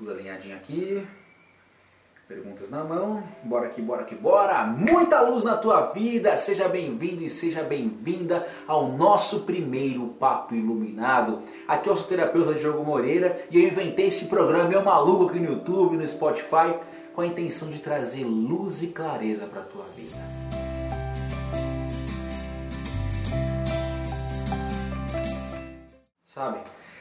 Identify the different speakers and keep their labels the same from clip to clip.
Speaker 1: Tudo alinhadinho aqui. Perguntas na mão. Bora que bora que bora. Muita luz na tua vida. Seja bem-vindo e seja bem-vinda ao nosso primeiro Papo Iluminado. Aqui é o seu terapeuta Diogo Moreira e eu inventei esse programa meu maluco aqui no YouTube, no Spotify, com a intenção de trazer luz e clareza para tua vida. Sabe?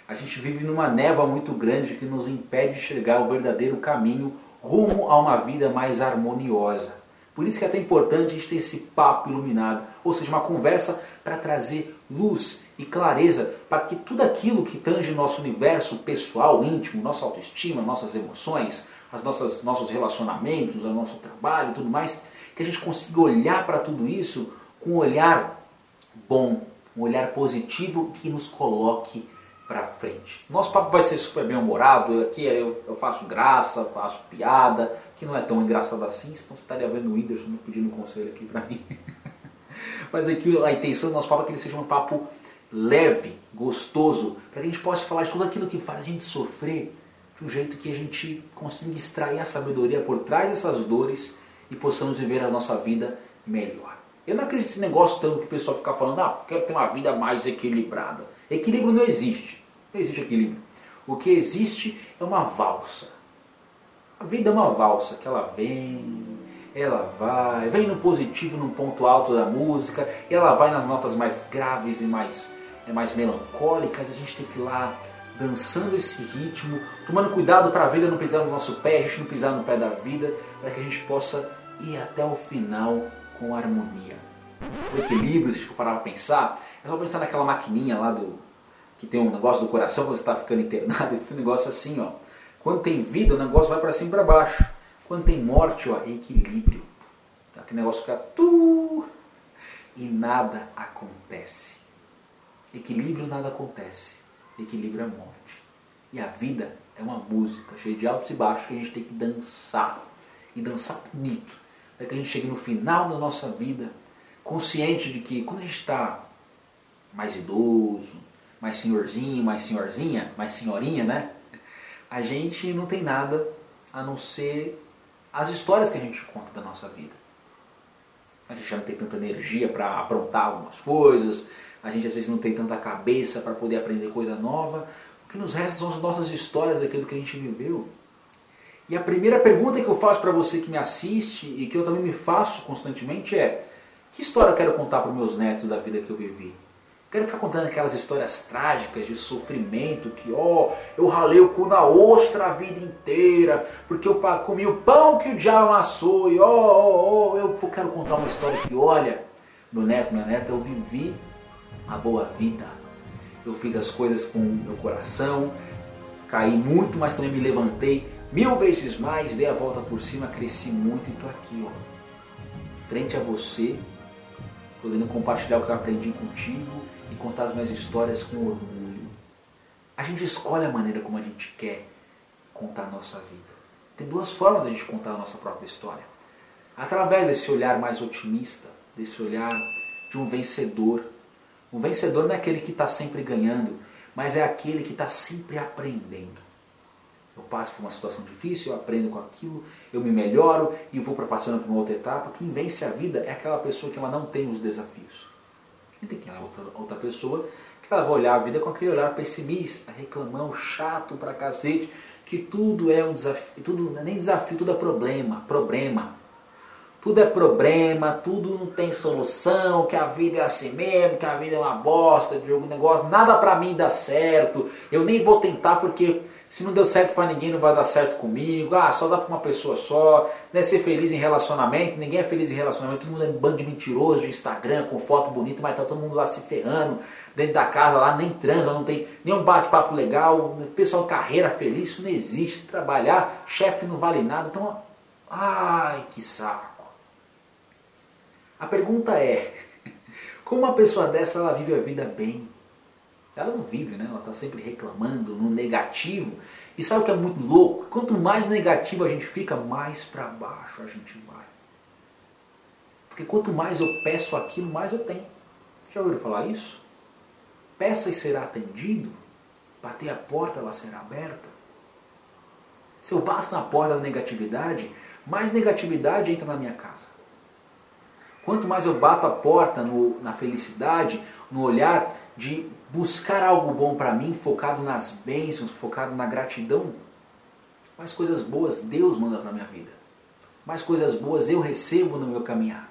Speaker 1: A gente vive numa névoa muito grande que nos impede de chegar ao verdadeiro caminho rumo a uma vida mais harmoniosa. Por isso que é até importante a gente ter esse papo iluminado, ou seja, uma conversa para trazer luz e clareza para que tudo aquilo que tange nosso universo pessoal, íntimo, nossa autoestima, nossas emoções, as nossas nossos relacionamentos, o nosso trabalho, e tudo mais, que a gente consiga olhar para tudo isso com um olhar bom, um olhar positivo que nos coloque para frente. Nosso papo vai ser super bem humorado, aqui eu, eu, faço graça, faço piada, que não é tão engraçado assim, senão você estaria vendo o Whindersson pedindo conselho aqui para mim. Mas aqui a intenção do nosso papo é que ele seja um papo leve, gostoso, para que a gente possa falar de tudo aquilo que faz a gente sofrer, de um jeito que a gente consiga extrair a sabedoria por trás dessas dores e possamos viver a nossa vida melhor. Eu não acredito nesse negócio tanto que o pessoal fica falando, ah, quero ter uma vida mais equilibrada. Equilíbrio não existe. Não existe equilíbrio. O que existe é uma valsa. A vida é uma valsa que ela vem, ela vai, vem no positivo, no ponto alto da música, e ela vai nas notas mais graves e mais, mais melancólicas. A gente tem que ir lá dançando esse ritmo, tomando cuidado para a vida não pisar no nosso pé, a gente não pisar no pé da vida, para que a gente possa ir até o final com harmonia. O equilíbrio, se for parar para pensar, é só pensar naquela maquininha lá do que tem um negócio do coração quando você está ficando internado, e um negócio assim, ó. Quando tem vida, o negócio vai para cima e para baixo. Quando tem morte, ó, é equilíbrio. Tá? Aquele negócio fica tu e nada acontece. Equilíbrio nada acontece. Equilíbrio é morte. E a vida é uma música cheia de altos e baixos que a gente tem que dançar. E dançar bonito. Para que a gente chegue no final da nossa vida consciente de que quando a gente está mais idoso, mais senhorzinho, mais senhorzinha, mais senhorinha, né? A gente não tem nada a não ser as histórias que a gente conta da nossa vida. A gente já não tem tanta energia para aprontar algumas coisas, a gente às vezes não tem tanta cabeça para poder aprender coisa nova. O que nos resta são as nossas histórias daquilo que a gente viveu. E a primeira pergunta que eu faço para você que me assiste e que eu também me faço constantemente é: que história eu quero contar para os meus netos da vida que eu vivi? Quero ficar contando aquelas histórias trágicas de sofrimento, que ó, eu ralei o cu na ostra a vida inteira, porque eu comi o pão que o diabo amassou, e ó, eu quero contar uma história que, olha, meu neto, minha neta, eu vivi a boa vida. Eu fiz as coisas com meu coração, caí muito, mas também me levantei mil vezes mais, dei a volta por cima, cresci muito e estou aqui, ó, frente a você, podendo compartilhar o que eu aprendi contigo e contar as minhas histórias com orgulho. A gente escolhe a maneira como a gente quer contar a nossa vida. Tem duas formas de a gente contar a nossa própria história. Através desse olhar mais otimista, desse olhar de um vencedor. O vencedor não é aquele que está sempre ganhando, mas é aquele que está sempre aprendendo. Eu passo por uma situação difícil, eu aprendo com aquilo, eu me melhoro e vou para passando por uma outra etapa. Quem vence a vida é aquela pessoa que ela não tem os desafios. E tem que outra, outra pessoa que ela vai olhar a vida com aquele olhar pessimista, reclamão, chato pra cacete, que tudo é um desafio, tudo é nem desafio, tudo é problema, problema. Tudo é problema, tudo não tem solução, que a vida é assim mesmo, que a vida é uma bosta, de algum negócio, nada pra mim dá certo, eu nem vou tentar porque se não deu certo para ninguém, não vai dar certo comigo. Ah, só dá para uma pessoa só. Né? Ser feliz em relacionamento. Ninguém é feliz em relacionamento. Todo mundo é um bando de mentiroso de Instagram com foto bonita, mas tá todo mundo lá se ferrando. Dentro da casa lá, nem transa, não tem nenhum bate-papo legal. Pessoal, carreira feliz, isso não existe. Trabalhar, chefe não vale nada. Então, ai, que saco. A pergunta é: como uma pessoa dessa ela vive a vida bem? Ela não vive, né? Ela está sempre reclamando no negativo. E sabe o que é muito louco? Quanto mais negativo a gente fica, mais para baixo a gente vai. Porque quanto mais eu peço aquilo, mais eu tenho. Já ouviram falar isso? Peça e será atendido. Bater a porta, ela será aberta. Se eu bato na porta da negatividade, mais negatividade entra na minha casa. Quanto mais eu bato a porta no, na felicidade, no olhar de buscar algo bom para mim, focado nas bênçãos, focado na gratidão, mais coisas boas Deus manda para minha vida. Mais coisas boas eu recebo no meu caminhar.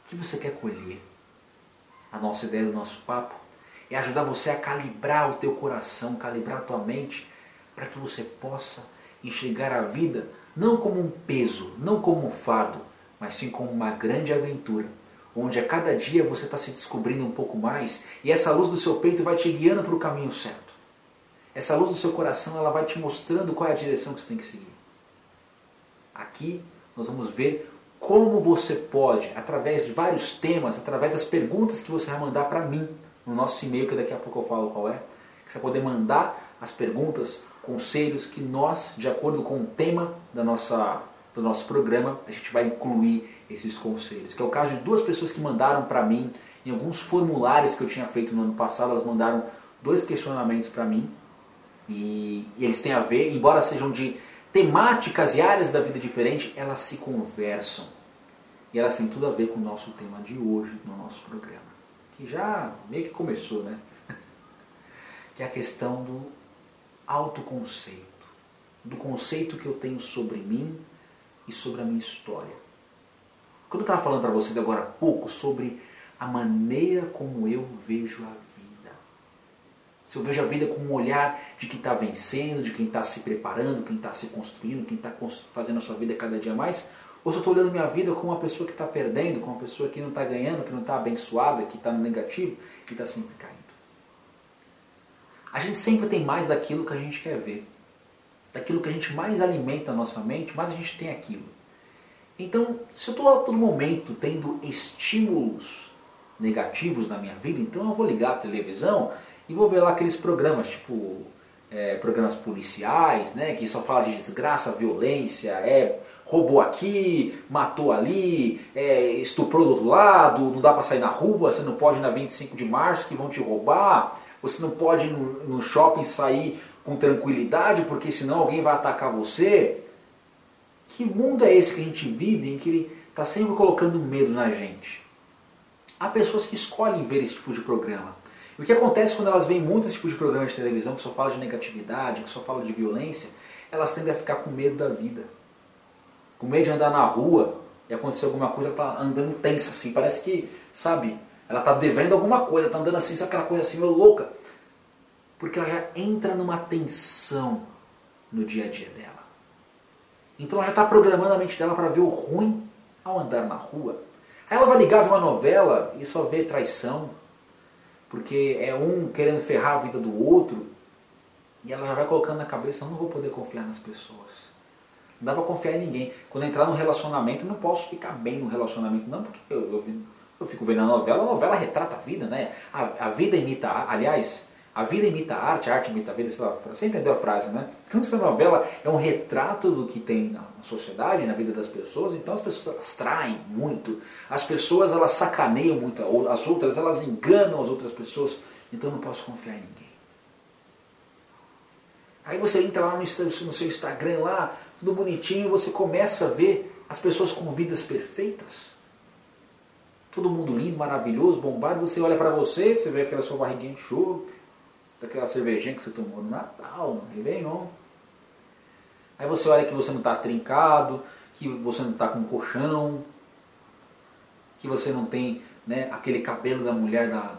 Speaker 1: O que você quer colher? A nossa ideia do nosso papo é ajudar você a calibrar o teu coração, calibrar a tua mente, para que você possa enxergar a vida não como um peso, não como um fardo, mas sim como uma grande aventura, onde a cada dia você está se descobrindo um pouco mais e essa luz do seu peito vai te guiando para o caminho certo. Essa luz do seu coração ela vai te mostrando qual é a direção que você tem que seguir. Aqui nós vamos ver como você pode, através de vários temas, através das perguntas que você vai mandar para mim no nosso e-mail, que daqui a pouco eu falo qual é, que você vai poder mandar as perguntas, conselhos que nós, de acordo com o tema da nossa, do nosso programa, a gente vai incluir esses conselhos. Que é o caso de duas pessoas que mandaram para mim, em alguns formulários que eu tinha feito no ano passado, elas mandaram dois questionamentos para mim e, e eles têm a ver, embora sejam de temáticas e áreas da vida diferentes, elas se conversam. E elas têm tudo a ver com o nosso tema de hoje, no nosso programa. Que já meio que começou, né? que é a questão do autoconceito. Do conceito que eu tenho sobre mim e sobre a minha história. Quando eu estava falando para vocês agora há pouco sobre a maneira como eu vejo a se eu vejo a vida com um olhar de quem está vencendo, de quem está se preparando, quem está se construindo, quem está fazendo a sua vida cada dia mais, ou se eu estou olhando minha vida como uma pessoa que está perdendo, como uma pessoa que não está ganhando, que não está abençoada, que está no negativo e está sempre caindo. A gente sempre tem mais daquilo que a gente quer ver. Daquilo que a gente mais alimenta a nossa mente, mais a gente tem aquilo. Então, se eu estou a todo momento tendo estímulos negativos na minha vida, então eu vou ligar a televisão e vou ver lá aqueles programas, tipo é, programas policiais, né, que só fala de desgraça, violência, é roubou aqui, matou ali, é, estuprou do outro lado, não dá para sair na rua, você não pode ir na 25 de março que vão te roubar, você não pode ir no, no shopping sair com tranquilidade porque senão alguém vai atacar você. Que mundo é esse que a gente vive em que ele está sempre colocando medo na gente? Há pessoas que escolhem ver esse tipo de programa. O que acontece quando elas veem muitos tipos de programas de televisão que só falam de negatividade, que só falam de violência, elas tendem a ficar com medo da vida. Com medo de andar na rua e acontecer alguma coisa, ela está andando tensa assim, parece que, sabe, ela está devendo alguma coisa, está andando assim, sabe aquela coisa assim, louca. Porque ela já entra numa tensão no dia a dia dela. Então ela já está programando a mente dela para ver o ruim ao andar na rua. Aí ela vai ligar, ver uma novela e só vê traição, porque é um querendo ferrar a vida do outro e ela já vai colocando na cabeça, eu não vou poder confiar nas pessoas. Não dá para confiar em ninguém. Quando entrar no relacionamento, eu não posso ficar bem no relacionamento, não, porque eu, eu, eu fico vendo a novela, a novela retrata a vida, né? A, a vida imita, aliás, a vida imita a arte, a arte imita a vida, sei lá, você entendeu a frase, né? Então essa novela é um retrato do que tem na sociedade, na vida das pessoas, então as pessoas elas traem muito, as pessoas elas sacaneiam muito as outras, elas enganam as outras pessoas, então eu não posso confiar em ninguém. Aí você entra lá no seu Instagram lá, tudo bonitinho, você começa a ver as pessoas com vidas perfeitas. Todo mundo lindo, maravilhoso, bombado, você olha para você, você vê aquela sua barriguinha de chope, daquela cervejinha que você tomou no Natal, no Réveillon. Aí você olha que você não está trincado, que você não está com colchão, que você não tem né, aquele cabelo da mulher da,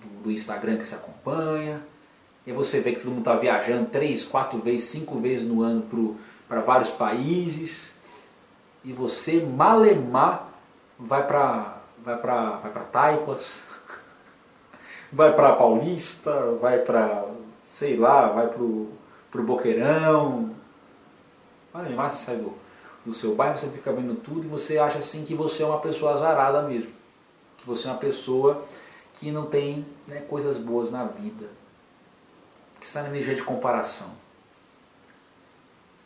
Speaker 1: do, do Instagram que se acompanha. E você vê que todo mundo está viajando três, quatro vezes, cinco vezes no ano para vários países. E você, malemar, vai para vai vai Taipas, vai para Paulista, vai para, sei lá, vai pro, pro Boqueirão. Mais você sai do, do seu bairro, você fica vendo tudo e você acha assim que você é uma pessoa azarada mesmo. Que você é uma pessoa que não tem né, coisas boas na vida. Que está na energia de comparação.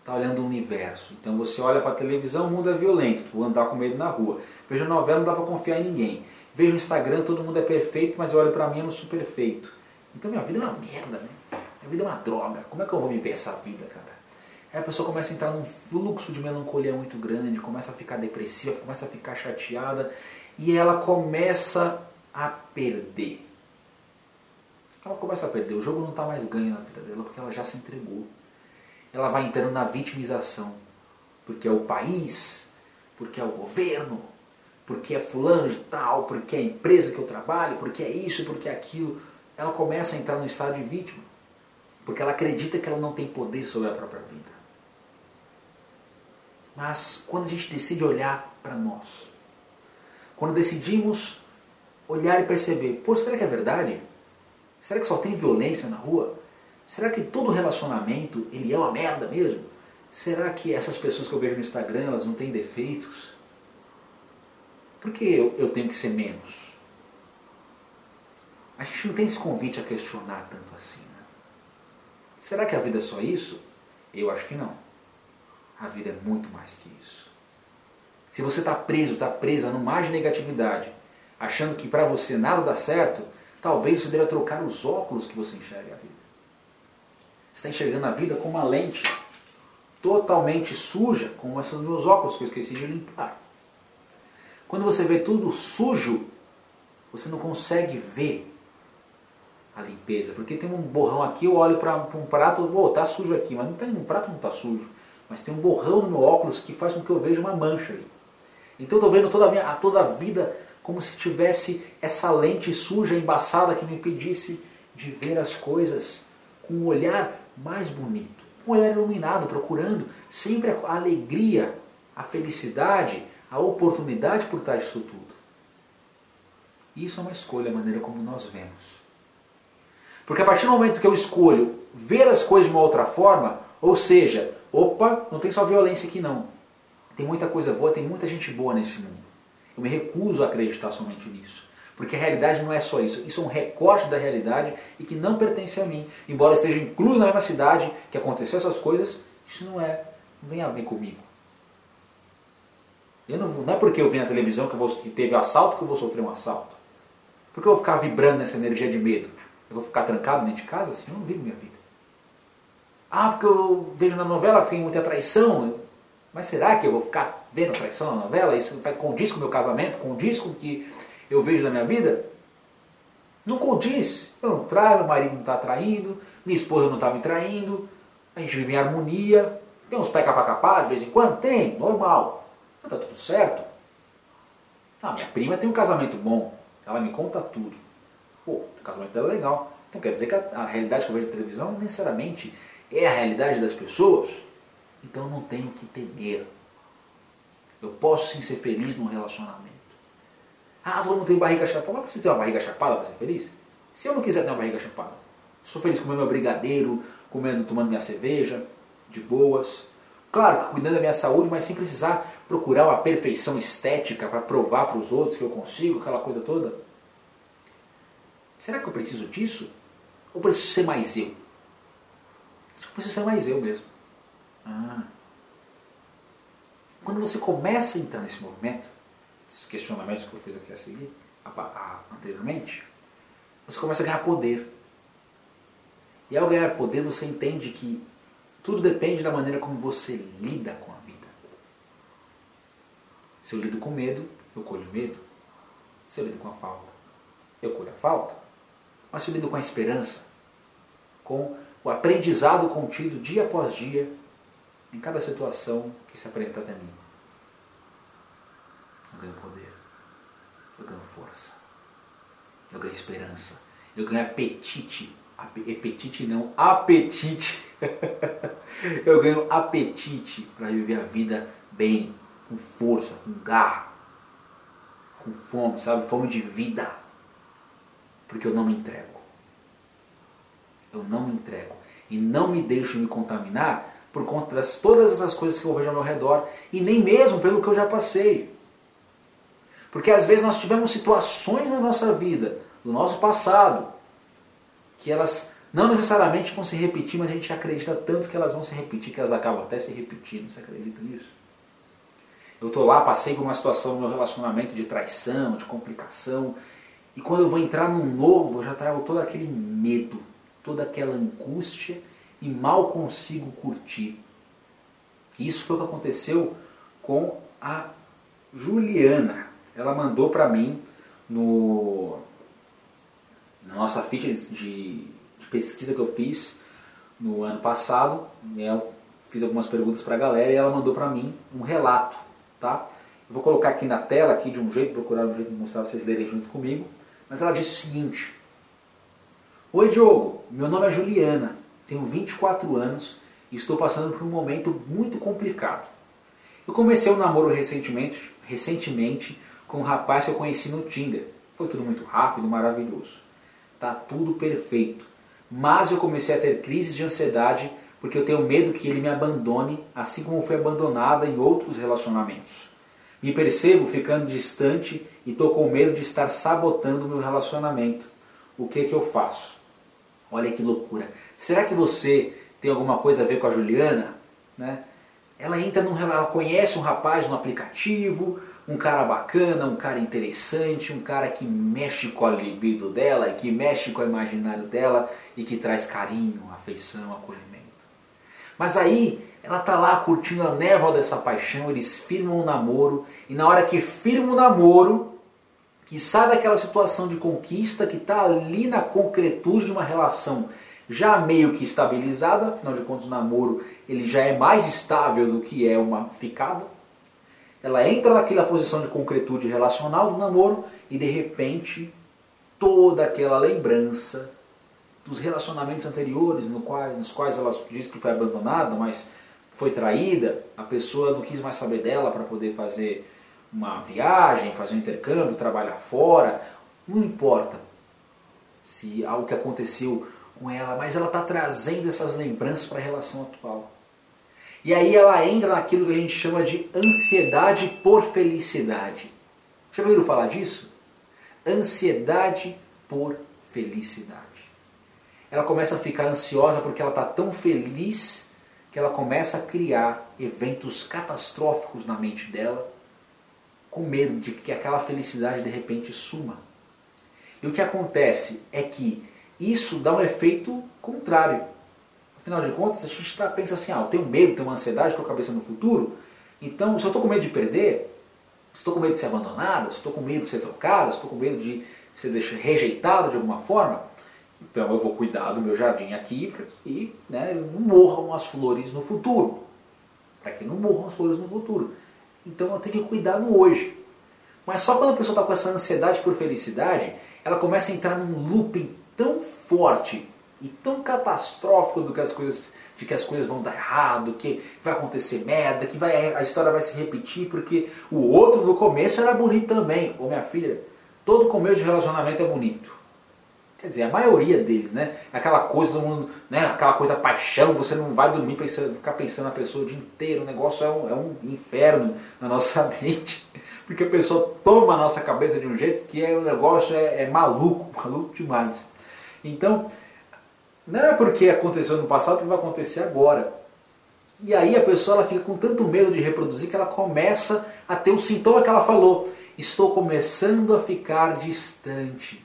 Speaker 1: Está olhando o universo. Então você olha para a televisão, o mundo é violento, vou andar com medo na rua. Veja novela, não dá para confiar em ninguém. Vejo o Instagram, todo mundo é perfeito, mas eu olho para mim, eu não sou perfeito. Então minha vida é uma merda, né? A vida é uma droga. Como é que eu vou viver essa vida, cara? Aí a pessoa começa a entrar num fluxo de melancolia muito grande, começa a ficar depressiva, começa a ficar chateada e ela começa a perder. Ela começa a perder. O jogo não está mais ganho na vida dela porque ela já se entregou. Ela vai entrando na vitimização. Porque é o país, porque é o governo, porque é fulano de tal, porque é a empresa que eu trabalho, porque é isso, porque é aquilo. Ela começa a entrar no estado de vítima. Porque ela acredita que ela não tem poder sobre a própria vida. Mas quando a gente decide olhar para nós, quando decidimos olhar e perceber, pô, será que é verdade? Será que só tem violência na rua? Será que todo relacionamento ele é uma merda mesmo? Será que essas pessoas que eu vejo no Instagram elas não têm defeitos? Por que eu, eu tenho que ser menos? A gente não tem esse convite a questionar tanto assim. Né? Será que a vida é só isso? Eu acho que não. A vida é muito mais que isso. Se você está preso, está presa no mar de negatividade, achando que para você nada dá certo, talvez você deva trocar os óculos que você enxerga a vida. Está enxergando a vida com uma lente totalmente suja, como esses meus óculos que eu esqueci de limpar. Quando você vê tudo sujo, você não consegue ver a limpeza, porque tem um borrão aqui, eu olho para um prato, oh, tá sujo aqui, mas não tem, um prato não está sujo mas tem um borrão no meu óculos que faz com que eu veja uma mancha ali. Então eu estou vendo toda a, minha, toda a vida como se tivesse essa lente suja, embaçada, que me impedisse de ver as coisas com um olhar mais bonito, um olhar iluminado, procurando sempre a alegria, a felicidade, a oportunidade por trás disso tudo. Isso é uma escolha, a maneira como nós vemos. Porque a partir do momento que eu escolho ver as coisas de uma outra forma, ou seja, Opa, não tem só violência aqui não. Tem muita coisa boa, tem muita gente boa nesse mundo. Eu me recuso a acreditar somente nisso. Porque a realidade não é só isso. Isso é um recorte da realidade e que não pertence a mim. Embora esteja incluso na mesma cidade que aconteceu essas coisas, isso não é, não tem a ver comigo. Eu não, não é porque eu vi na televisão que, vou, que teve assalto que eu vou sofrer um assalto. Porque eu vou ficar vibrando nessa energia de medo. Eu vou ficar trancado dentro de casa assim? Eu não vivo minha vida. Ah, porque eu vejo na novela que tem muita traição. Mas será que eu vou ficar vendo traição na novela? Isso vai condiz com o meu casamento? Condiz com que eu vejo na minha vida? Não condiz. Eu não traio, meu marido não está traindo, minha esposa não está me traindo, a gente vive em harmonia. Tem uns pé capa de vez em quando? Tem, normal. Mas está tudo certo. Ah, minha prima tem um casamento bom. Ela me conta tudo. Pô, o casamento dela é legal. Então quer dizer que a, a realidade que eu vejo na televisão não necessariamente é a realidade das pessoas, então não tenho que temer. Eu posso sim ser feliz num relacionamento. Ah, todo mundo tem barriga chapada. Mas precisa ter uma barriga chapada para ser feliz? Se eu não quiser ter uma barriga chapada, sou feliz comendo meu brigadeiro, comendo, tomando minha cerveja, de boas. Claro que cuidando da minha saúde, mas sem precisar procurar uma perfeição estética para provar para os outros que eu consigo, aquela coisa toda. Será que eu preciso disso? Ou preciso ser mais eu? Preciso ser mais eu mesmo. Ah. Quando você começa a entrar nesse movimento, esses questionamentos que eu fiz aqui a seguir, a, a, anteriormente, você começa a ganhar poder. E ao ganhar poder, você entende que tudo depende da maneira como você lida com a vida. Se eu lido com medo, eu colho medo. Se eu lido com a falta, eu colho a falta. Mas se eu lido com a esperança, com o aprendizado contido dia após dia em cada situação que se apresenta até mim. Eu ganho poder, eu ganho força, eu ganho esperança, eu ganho apetite. Apetite não, apetite. eu ganho apetite para viver a vida bem, com força, com garra, com fome, sabe? Fome de vida. Porque eu não me entrego eu não me entrego e não me deixo me contaminar por conta das todas essas coisas que eu vejo ao meu redor e nem mesmo pelo que eu já passei. Porque às vezes nós tivemos situações na nossa vida, do nosso passado, que elas não necessariamente vão se repetir, mas a gente acredita tanto que elas vão se repetir, que elas acabam até se repetindo. Você acredita nisso? Eu estou lá, passei por uma situação no meu relacionamento de traição, de complicação, e quando eu vou entrar num novo, eu já trago todo aquele medo toda aquela angústia e mal consigo curtir. Isso foi o que aconteceu com a Juliana. Ela mandou para mim no na nossa ficha de, de, pesquisa que eu fiz no ano passado, né, eu fiz algumas perguntas para a galera e ela mandou para mim um relato, tá? Eu vou colocar aqui na tela aqui de um jeito, procurar um jeito de mostrar vocês lerem junto comigo. Mas ela disse o seguinte: Oi Diogo, meu nome é Juliana, tenho 24 anos e estou passando por um momento muito complicado. Eu comecei um namoro recentemente, recentemente com um rapaz que eu conheci no Tinder. Foi tudo muito rápido, maravilhoso. Tá tudo perfeito. Mas eu comecei a ter crises de ansiedade porque eu tenho medo que ele me abandone, assim como foi abandonada em outros relacionamentos. Me percebo ficando distante e estou com medo de estar sabotando meu relacionamento. O que, que eu faço? Olha que loucura. Será que você tem alguma coisa a ver com a Juliana? Né? Ela entra num, ela conhece um rapaz no aplicativo, um cara bacana, um cara interessante, um cara que mexe com a libido dela, que mexe com o imaginário dela e que traz carinho, afeição, acolhimento. Mas aí ela tá lá curtindo a névoa dessa paixão, eles firmam um namoro e na hora que firma o namoro, que sai daquela situação de conquista, que está ali na concretude de uma relação já meio que estabilizada, afinal de contas o namoro ele já é mais estável do que é uma ficada. Ela entra naquela posição de concretude relacional do namoro e de repente toda aquela lembrança dos relacionamentos anteriores no quais, nos quais ela diz que foi abandonada, mas foi traída, a pessoa não quis mais saber dela para poder fazer uma viagem, fazer um intercâmbio, trabalhar fora, não importa se algo que aconteceu com ela, mas ela está trazendo essas lembranças para a relação atual. E aí ela entra naquilo que a gente chama de ansiedade por felicidade. Já ouviram falar disso? Ansiedade por felicidade. Ela começa a ficar ansiosa porque ela está tão feliz que ela começa a criar eventos catastróficos na mente dela, com medo de que aquela felicidade de repente suma. E o que acontece é que isso dá um efeito contrário. Afinal de contas, a gente tá, pensa assim, ah, eu tenho medo, tenho uma ansiedade, estou com a cabeça no futuro, então se eu estou com medo de perder, se estou com medo de ser abandonada, se estou com medo de ser trocada, se estou com medo de ser rejeitado de alguma forma, então eu vou cuidar do meu jardim aqui para que né, não morram as flores no futuro. Para que não morram as flores no futuro. Então eu tenho que cuidar no hoje. Mas só quando a pessoa está com essa ansiedade por felicidade, ela começa a entrar num looping tão forte e tão catastrófico do que as coisas, de que as coisas vão dar errado, que vai acontecer merda, que vai, a história vai se repetir, porque o outro no começo era bonito também. Ô minha filha, todo começo de relacionamento é bonito. Quer dizer, a maioria deles, né? Aquela coisa, todo mundo, né? Aquela coisa paixão, você não vai dormir pensando, ficar pensando na pessoa o dia inteiro. O negócio é um, é um inferno na nossa mente. Porque a pessoa toma a nossa cabeça de um jeito que é, o negócio é, é maluco, maluco demais. Então, não é porque aconteceu no passado que vai acontecer agora. E aí a pessoa ela fica com tanto medo de reproduzir que ela começa a ter o sintoma que ela falou. Estou começando a ficar distante.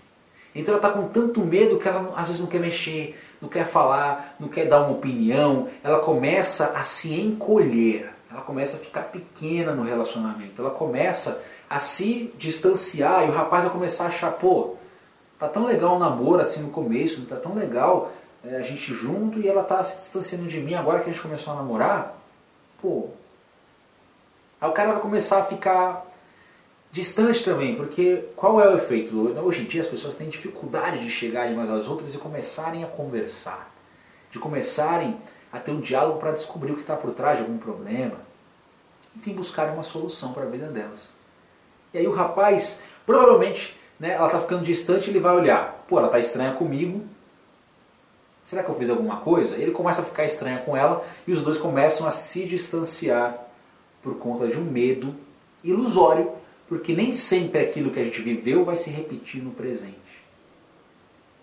Speaker 1: Então ela está com tanto medo que ela às vezes não quer mexer, não quer falar, não quer dar uma opinião. Ela começa a se encolher, ela começa a ficar pequena no relacionamento, ela começa a se distanciar e o rapaz vai começar a achar, pô, tá tão legal o namoro assim no começo, tá tão legal é, a gente junto e ela tá se distanciando de mim agora que a gente começou a namorar. Pô. Aí o cara vai começar a ficar distante também, porque qual é o efeito? Hoje em dia as pessoas têm dificuldade de chegarem umas às outras e começarem a conversar, de começarem a ter um diálogo para descobrir o que está por trás de algum problema, enfim, buscarem uma solução para a vida delas. E aí o rapaz, provavelmente, né, ela está ficando distante, ele vai olhar, pô, ela está estranha comigo, será que eu fiz alguma coisa? Ele começa a ficar estranha com ela e os dois começam a se distanciar por conta de um medo ilusório porque nem sempre aquilo que a gente viveu vai se repetir no presente.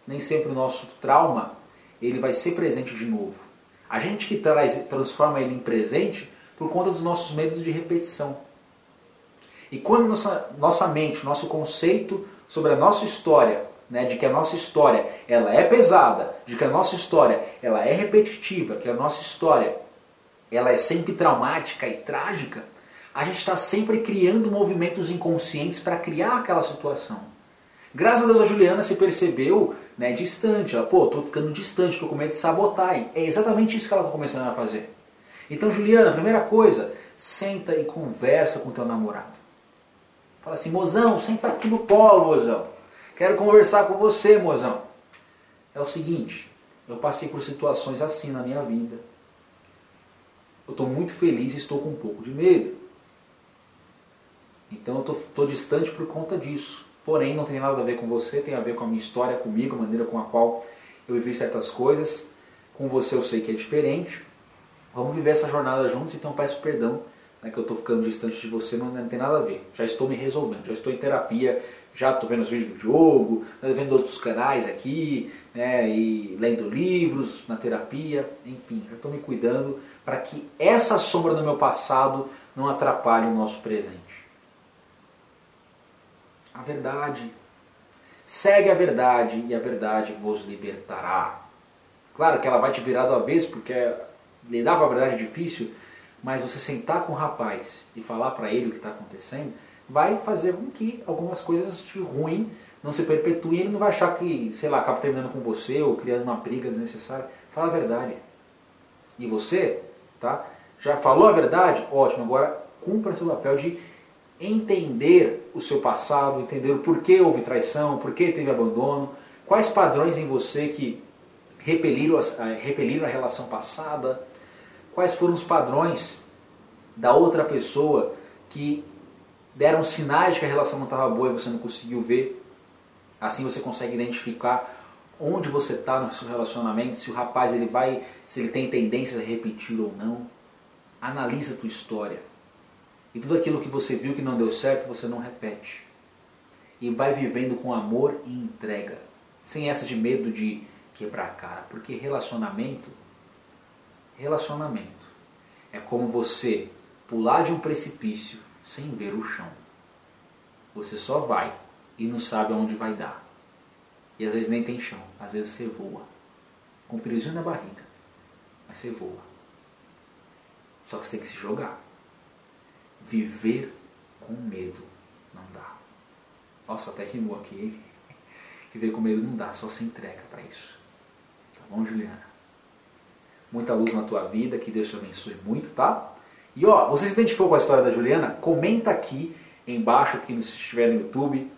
Speaker 1: Nem sempre o nosso trauma ele vai ser presente de novo. A gente que traz, transforma ele em presente por conta dos nossos medos de repetição. E quando nossa, nossa mente, nosso conceito sobre a nossa história né, de que a nossa história ela é pesada, de que a nossa história ela é repetitiva, que a nossa história ela é sempre traumática e trágica, a gente está sempre criando movimentos inconscientes para criar aquela situação. Graças a Deus a Juliana se percebeu né, distante. Ela, pô, tô ficando distante, tô com medo de sabotar. É exatamente isso que ela está começando a fazer. Então, Juliana, primeira coisa, senta e conversa com teu namorado. Fala assim, mozão, senta aqui no colo, mozão. Quero conversar com você, mozão. É o seguinte, eu passei por situações assim na minha vida. Eu estou muito feliz e estou com um pouco de medo. Então eu estou distante por conta disso. Porém, não tem nada a ver com você, tem a ver com a minha história, comigo, a maneira com a qual eu vivi certas coisas. Com você eu sei que é diferente. Vamos viver essa jornada juntos, então peço perdão né, que eu estou ficando distante de você, não, não, tem nada a ver. Já estou me resolvendo, já estou em terapia, já estou vendo os vídeos do Diogo, né, vendo outros canais aqui, né, e lendo livros na terapia, enfim, já estou me cuidando para que essa sombra do meu passado não atrapalhe o nosso presente a verdade. Segue a verdade e a verdade vos libertará. Claro que ela vai te virar do avesso porque lidar com a verdade é difícil, mas você sentar com o rapaz e falar para ele o que está acontecendo vai fazer com que algumas coisas de ruim não se perpetuem. Ele não vai achar que, sei lá, acaba terminando com você ou criando uma briga desnecessária. Fala a verdade. E você, tá? Já falou a verdade? Ótimo. Agora cumpra seu papel de entender o seu passado, entender o porquê houve traição, porquê teve abandono, quais padrões em você que repeliram repeliram a relação passada, quais foram os padrões da outra pessoa que deram sinais de que a relação não estava boa e você não conseguiu ver. Assim você consegue identificar onde você está no seu relacionamento, se o rapaz ele vai, se ele tem tendências a repetir ou não. Analisa a tua história. E tudo aquilo que você viu que não deu certo, você não repete. E vai vivendo com amor e entrega. Sem essa de medo de quebrar a cara. Porque relacionamento, relacionamento é como você pular de um precipício sem ver o chão. Você só vai e não sabe aonde vai dar. E às vezes nem tem chão, às vezes você voa. Com friozinho na barriga, mas você voa. Só que você tem que se jogar. Viver com medo não dá. Nossa, até rimou aqui. Viver com medo não dá, só se entrega para isso. Tá bom, Juliana? Muita luz na tua vida, que Deus te abençoe muito, tá? E ó, você se identificou com a história da Juliana? Comenta aqui embaixo, aqui se estiver no YouTube,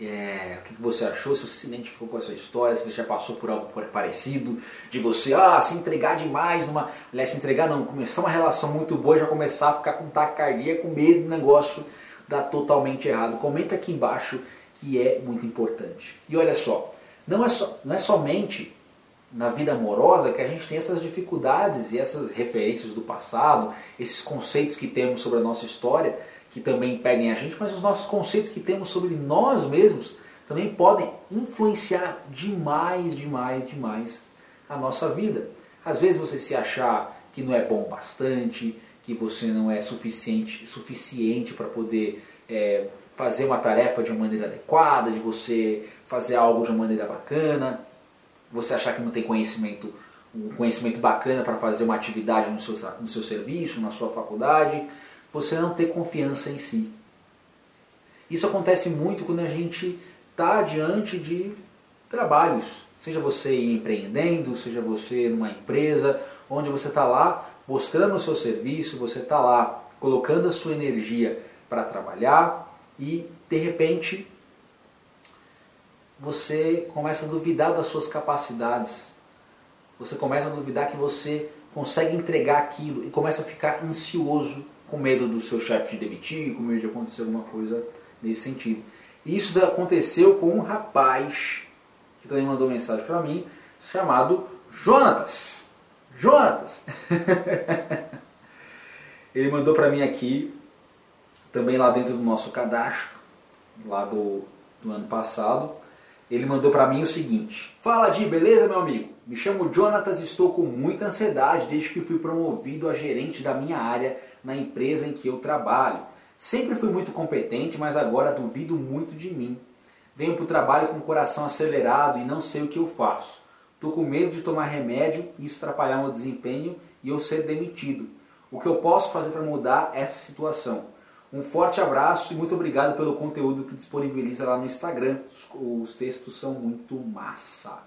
Speaker 1: é, o que você achou, se você se identificou com essa história, se você já passou por algo parecido, de você ah, se entregar demais, numa, aliás, se entregar não, começar uma relação muito boa e já começar a ficar com taquicardia, com medo do negócio dar totalmente errado. Comenta aqui embaixo que é muito importante. E olha só, não é, só, não é somente na vida amorosa que a gente tem essas dificuldades e essas referências do passado, esses conceitos que temos sobre a nossa história, que também impedem a gente, mas os nossos conceitos que temos sobre nós mesmos também podem influenciar demais, demais, demais a nossa vida. Às vezes você se achar que não é bom bastante, que você não é suficiente, suficiente para poder é, fazer uma tarefa de uma maneira adequada, de você fazer algo de uma maneira bacana, você achar que não tem conhecimento, um conhecimento bacana para fazer uma atividade no seu, no seu serviço, na sua faculdade você não ter confiança em si. Isso acontece muito quando a gente está diante de trabalhos, seja você empreendendo, seja você numa empresa, onde você está lá mostrando o seu serviço, você está lá colocando a sua energia para trabalhar e de repente você começa a duvidar das suas capacidades, você começa a duvidar que você consegue entregar aquilo e começa a ficar ansioso com medo do seu chefe te demitir, com medo de acontecer alguma coisa nesse sentido. Isso aconteceu com um rapaz que também mandou mensagem para mim, chamado Jonatas. Jonatas! Ele mandou para mim aqui, também lá dentro do nosso cadastro, lá do, do ano passado, ele mandou para mim o seguinte: Fala Di, beleza meu amigo? Me chamo Jonatas e estou com muita ansiedade desde que fui promovido a gerente da minha área na empresa em que eu trabalho. Sempre fui muito competente, mas agora duvido muito de mim. Venho para o trabalho com o coração acelerado e não sei o que eu faço. Estou com medo de tomar remédio e isso atrapalhar meu desempenho e eu ser demitido. O que eu posso fazer para mudar essa situação? Um forte abraço e muito obrigado pelo conteúdo que disponibiliza lá no Instagram. Os, textos são muito massa.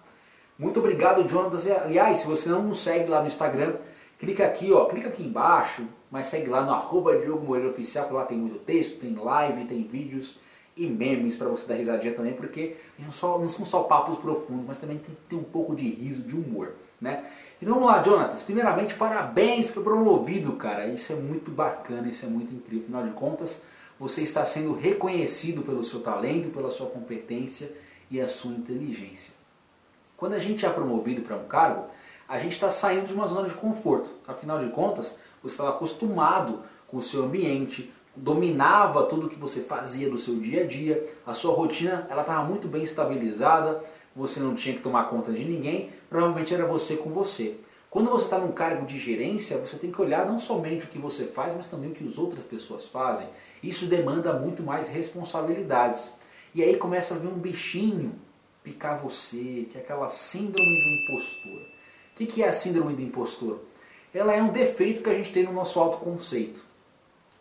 Speaker 1: Muito obrigado, Jonatas. Aliás, se você não nos segue lá no Instagram, clica aqui, ó, clica aqui embaixo, mas segue lá no arroba Diogo Moreira Oficial, porque lá tem muito texto, tem live, tem vídeos e memes para você dar risadinha também, porque não, só, não são só papos profundos, mas também tem que ter um pouco de riso, de humor. Né? Então vamos lá, Jonatas. Primeiramente, parabéns por promovido, cara. Isso é muito bacana, isso é muito incrível. Afinal de contas, você está sendo reconhecido pelo seu talento, pela sua competência e a sua inteligência. Quando a gente é promovido para um cargo, a gente está saindo de uma zona de conforto. Afinal de contas, você estava acostumado com o seu ambiente, dominava tudo o que você fazia do seu dia a dia, a sua rotina ela estava muito bem estabilizada, você não tinha que tomar conta de ninguém, provavelmente era você com você. Quando você está num cargo de gerência, você tem que olhar não somente o que você faz, mas também o que as outras pessoas fazem. Isso demanda muito mais responsabilidades. E aí começa a vir um bichinho picar você, que é aquela síndrome do impostor. O que é a síndrome do impostor? Ela é um defeito que a gente tem no nosso autoconceito.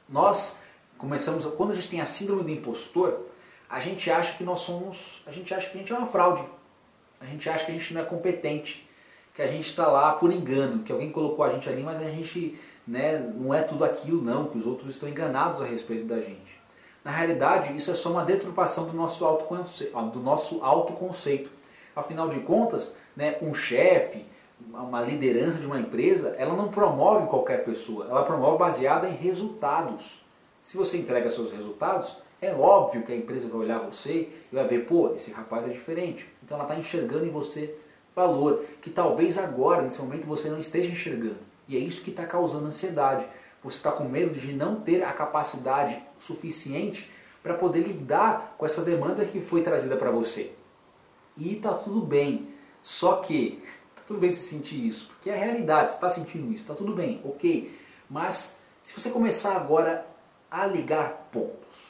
Speaker 1: Nós começamos, quando a gente tem a síndrome do impostor, a gente acha que nós somos, a gente acha que a gente é uma fraude. A gente acha que a gente não é competente, que a gente está lá por engano, que alguém colocou a gente ali, mas a gente né, não é tudo aquilo não, que os outros estão enganados a respeito da gente. Na realidade, isso é só uma deturpação do nosso autoconceito. Do nosso autoconceito. Afinal de contas, né, um chefe, uma liderança de uma empresa, ela não promove qualquer pessoa, ela promove baseada em resultados. Se você entrega seus resultados, é óbvio que a empresa vai olhar você e vai ver, pô, esse rapaz é diferente. Então ela está enxergando em você valor que talvez agora, nesse momento, você não esteja enxergando. E é isso que está causando ansiedade. Você está com medo de não ter a capacidade suficiente para poder lidar com essa demanda que foi trazida para você. E está tudo bem. Só que, tá tudo bem se sentir isso, porque é a realidade, você está sentindo isso, está tudo bem, ok. Mas se você começar agora a ligar pontos,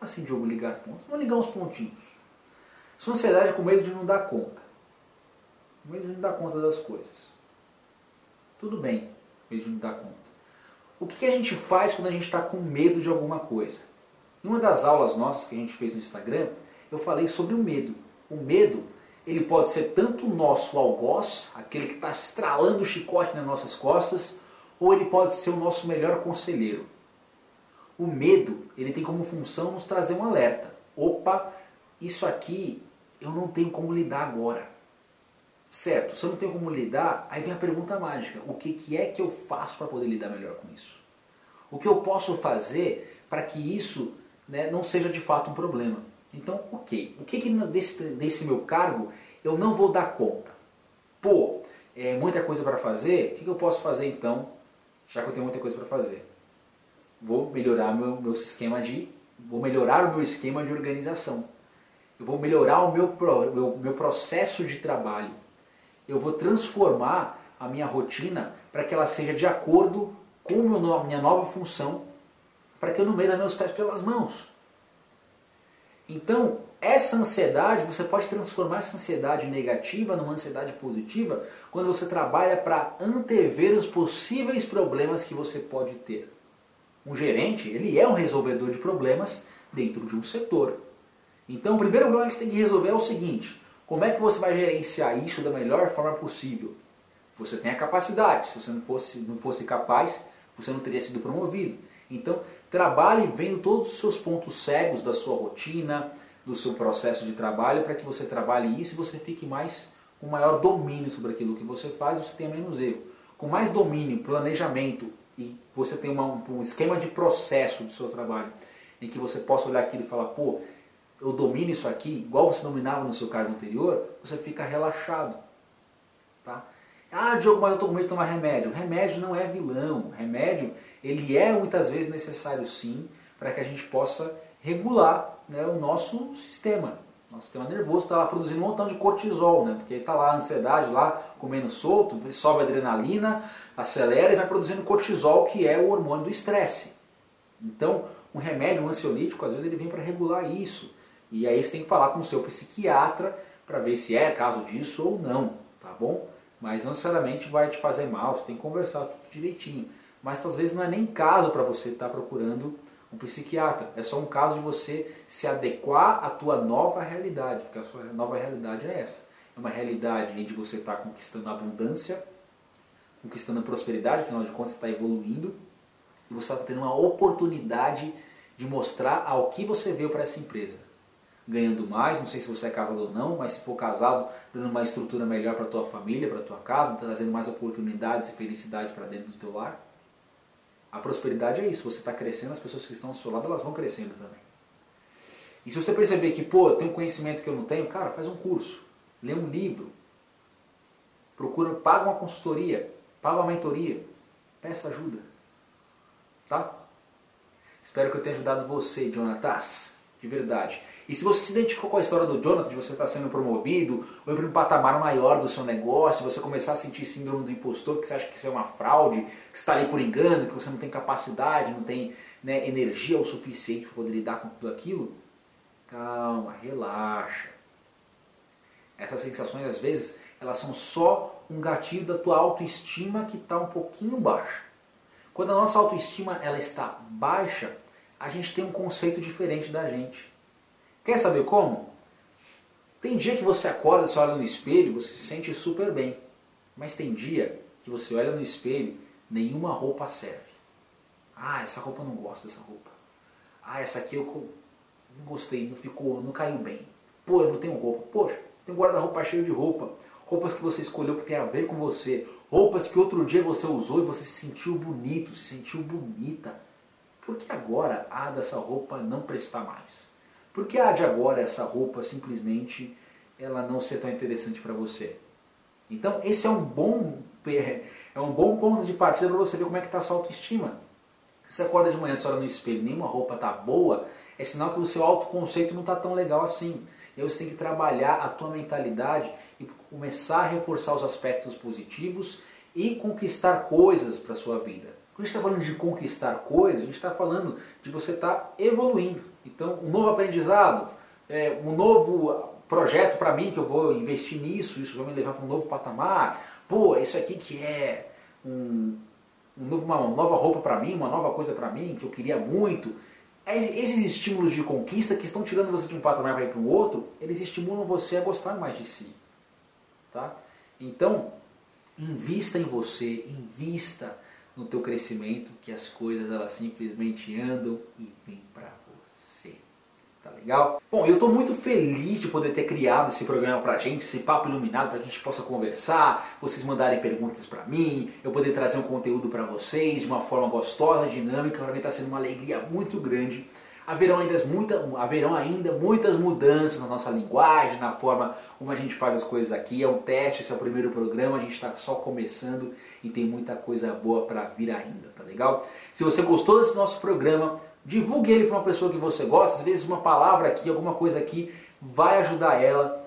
Speaker 1: assim, Diogo, ligar pontos? Vamos ligar uns pontinhos. Sua ansiedade é com medo de não dar conta. Com medo de não dar conta das coisas. Tudo bem, medo de não dar conta. O que, que a gente faz quando a gente está com medo de alguma coisa? Em uma das aulas nossas que a gente fez no Instagram, eu falei sobre o medo. O medo, ele pode ser tanto o nosso algoz, aquele que está estralando o chicote nas nossas costas, ou ele pode ser o nosso melhor conselheiro. O medo, ele tem como função nos trazer um alerta. Opa, isso aqui eu não tenho como lidar agora. Certo, se eu não tenho como lidar, aí vem a pergunta mágica. O que, que é que eu faço para poder lidar melhor com isso? O que eu posso fazer para que isso né, não seja de fato um problema? Então, ok. O que, que desse, desse meu cargo eu não vou dar conta? Pô, é muita coisa para fazer, o que, que eu posso fazer então, já que eu tenho muita coisa para fazer? Vou melhorar meu, meu esquema de vou melhorar o meu esquema de organização. Eu vou melhorar o meu, meu, meu processo de trabalho. Eu vou transformar a minha rotina para que ela seja de acordo com a minha nova função, para que eu não meta meus pés pelas mãos. Então, essa ansiedade, você pode transformar essa ansiedade negativa numa ansiedade positiva quando você trabalha para antever os possíveis problemas que você pode ter. Um gerente, ele é um resolvedor de problemas dentro de um setor. Então, o primeiro problema que você tem que resolver é o seguinte: como é que você vai gerenciar isso da melhor forma possível? Você tem a capacidade. Se você não fosse, não fosse capaz, você não teria sido promovido. Então, trabalhe vendo todos os seus pontos cegos da sua rotina, do seu processo de trabalho, para que você trabalhe isso e você fique mais com maior domínio sobre aquilo que você faz, você tenha menos erro. Com mais domínio, planejamento você tem uma, um esquema de processo do seu trabalho, em que você possa olhar aquilo e falar, pô, eu domino isso aqui, igual você dominava no seu cargo anterior, você fica relaxado. Tá? Ah, Diogo, mas eu estou com medo de tomar remédio. Remédio não é vilão. Remédio, ele é muitas vezes necessário sim, para que a gente possa regular né, o nosso sistema. Nosso sistema nervoso está lá produzindo um montão de cortisol, né? Porque está lá a ansiedade lá comendo solto, sobe a adrenalina, acelera e vai produzindo cortisol, que é o hormônio do estresse. Então, um remédio, um ansiolítico, às vezes ele vem para regular isso, E aí você tem que falar com o seu psiquiatra para ver se é caso disso ou não, tá bom? Mas não necessariamente vai te fazer mal, você tem que conversar tudo direitinho. Mas às vezes não é nem caso para você estar tá procurando um psiquiatra. É só um caso de você se adequar à tua nova realidade, porque a sua nova realidade é essa. É uma realidade onde você está conquistando abundância, conquistando prosperidade, afinal de contas você está evoluindo, e você está tendo uma oportunidade de mostrar ao que você veio para essa empresa. Ganhando mais, não sei se você é casado ou não, mas se for casado, dando uma estrutura melhor para tua família, para tua casa, trazendo mais oportunidades e felicidade para dentro do teu lar. A prosperidade é isso, você está crescendo, as pessoas que estão ao seu lado elas vão crescendo também. E se você perceber que, pô, tem um conhecimento que eu não tenho, cara, faz um curso, lê um livro, procura, paga uma consultoria, paga uma mentoria, peça ajuda. Tá? Espero que eu tenha ajudado você, Jonatas, de verdade. E se você se identificou com a história do Jonathan, de você estar sendo promovido, ou ir para um patamar maior do seu negócio, você começar a sentir síndrome do impostor, que você acha que isso é uma fraude, que você está ali por engano, que você não tem capacidade, não tem né, energia o suficiente para poder lidar com tudo aquilo, calma, relaxa. Essas sensações, às vezes, elas são só um gatilho da tua autoestima que está um pouquinho baixa. Quando a nossa autoestima ela está baixa, a gente tem um conceito diferente da gente. Quer saber como? Tem dia que você acorda, você olha no espelho, você se sente super bem. Mas tem dia que você olha no espelho, nenhuma roupa serve. Ah, essa roupa eu não gosto dessa roupa. Ah, essa aqui eu não gostei, não ficou, não caiu bem. Pô, eu não tenho roupa. Poxa, tem um guarda-roupa cheio de roupa. Roupas que você escolheu que tem a ver com você. Roupas que outro dia você usou e você se sentiu bonito, se sentiu bonita. Por que agora a dessa roupa não prestar mais? Por que há de agora essa roupa simplesmente ela não ser tão interessante para você? Então esse é um bom é um bom ponto de partida para você ver como é que está a sua autoestima. Se você acorda de manhã, você olha no espelho, nenhuma roupa está boa, é sinal que o seu autoconceito não está tão legal assim. E aí você tem que trabalhar a tua mentalidade e começar a reforçar os aspectos positivos e conquistar coisas para a sua vida. Quando a gente está falando de conquistar coisas, a gente está falando de você estar tá evoluindo. Então, um novo aprendizado, é, um novo projeto para mim que eu vou investir nisso, isso vai me levar para um novo patamar. Pô, isso aqui que é um, um novo, uma nova roupa para mim, uma nova coisa para mim que eu queria muito. Esses estímulos de conquista que estão tirando você de um patamar para ir para o outro, eles estimulam você a gostar mais de si. Tá? Então, invista em você, invista no teu crescimento, que as coisas elas simplesmente andam e vêm para você. Tá legal? Bom, eu estou muito feliz de poder ter criado esse programa pra gente, esse papo iluminado, para que a gente possa conversar, vocês mandarem perguntas para mim, eu poder trazer um conteúdo para vocês de uma forma gostosa, dinâmica, para mim está sendo uma alegria muito grande haverão ainda, muita, haverão ainda muitas mudanças na nossa linguagem, na forma como a gente faz as coisas aqui. É um teste, esse é o primeiro programa, a gente está só começando e tem muita coisa boa para vir ainda, tá legal? Se você gostou desse nosso programa, divulgue ele para uma pessoa que você gosta, às vezes uma palavra aqui, alguma coisa aqui vai ajudar ela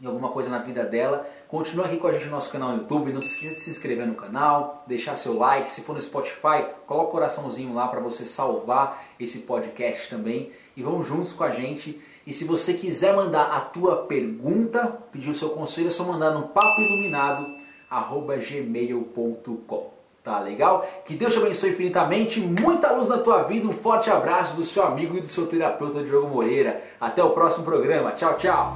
Speaker 1: em alguma coisa na vida dela. Continua aqui com a gente no nosso canal no YouTube. Não se esqueça de se inscrever no canal, deixar seu like. Se for no Spotify, coloca o coraçãozinho lá para você salvar esse podcast também. E vamos juntos com a gente. E se você quiser mandar a tua pergunta, pedir o seu conselho, é só mandar no papoiluminado@gmail.com. Tá legal? Que Deus te abençoe infinitamente, muita luz na tua vida, um forte abraço do seu amigo e do seu terapeuta Diogo Moreira. Até o próximo programa. Tchau, tchau.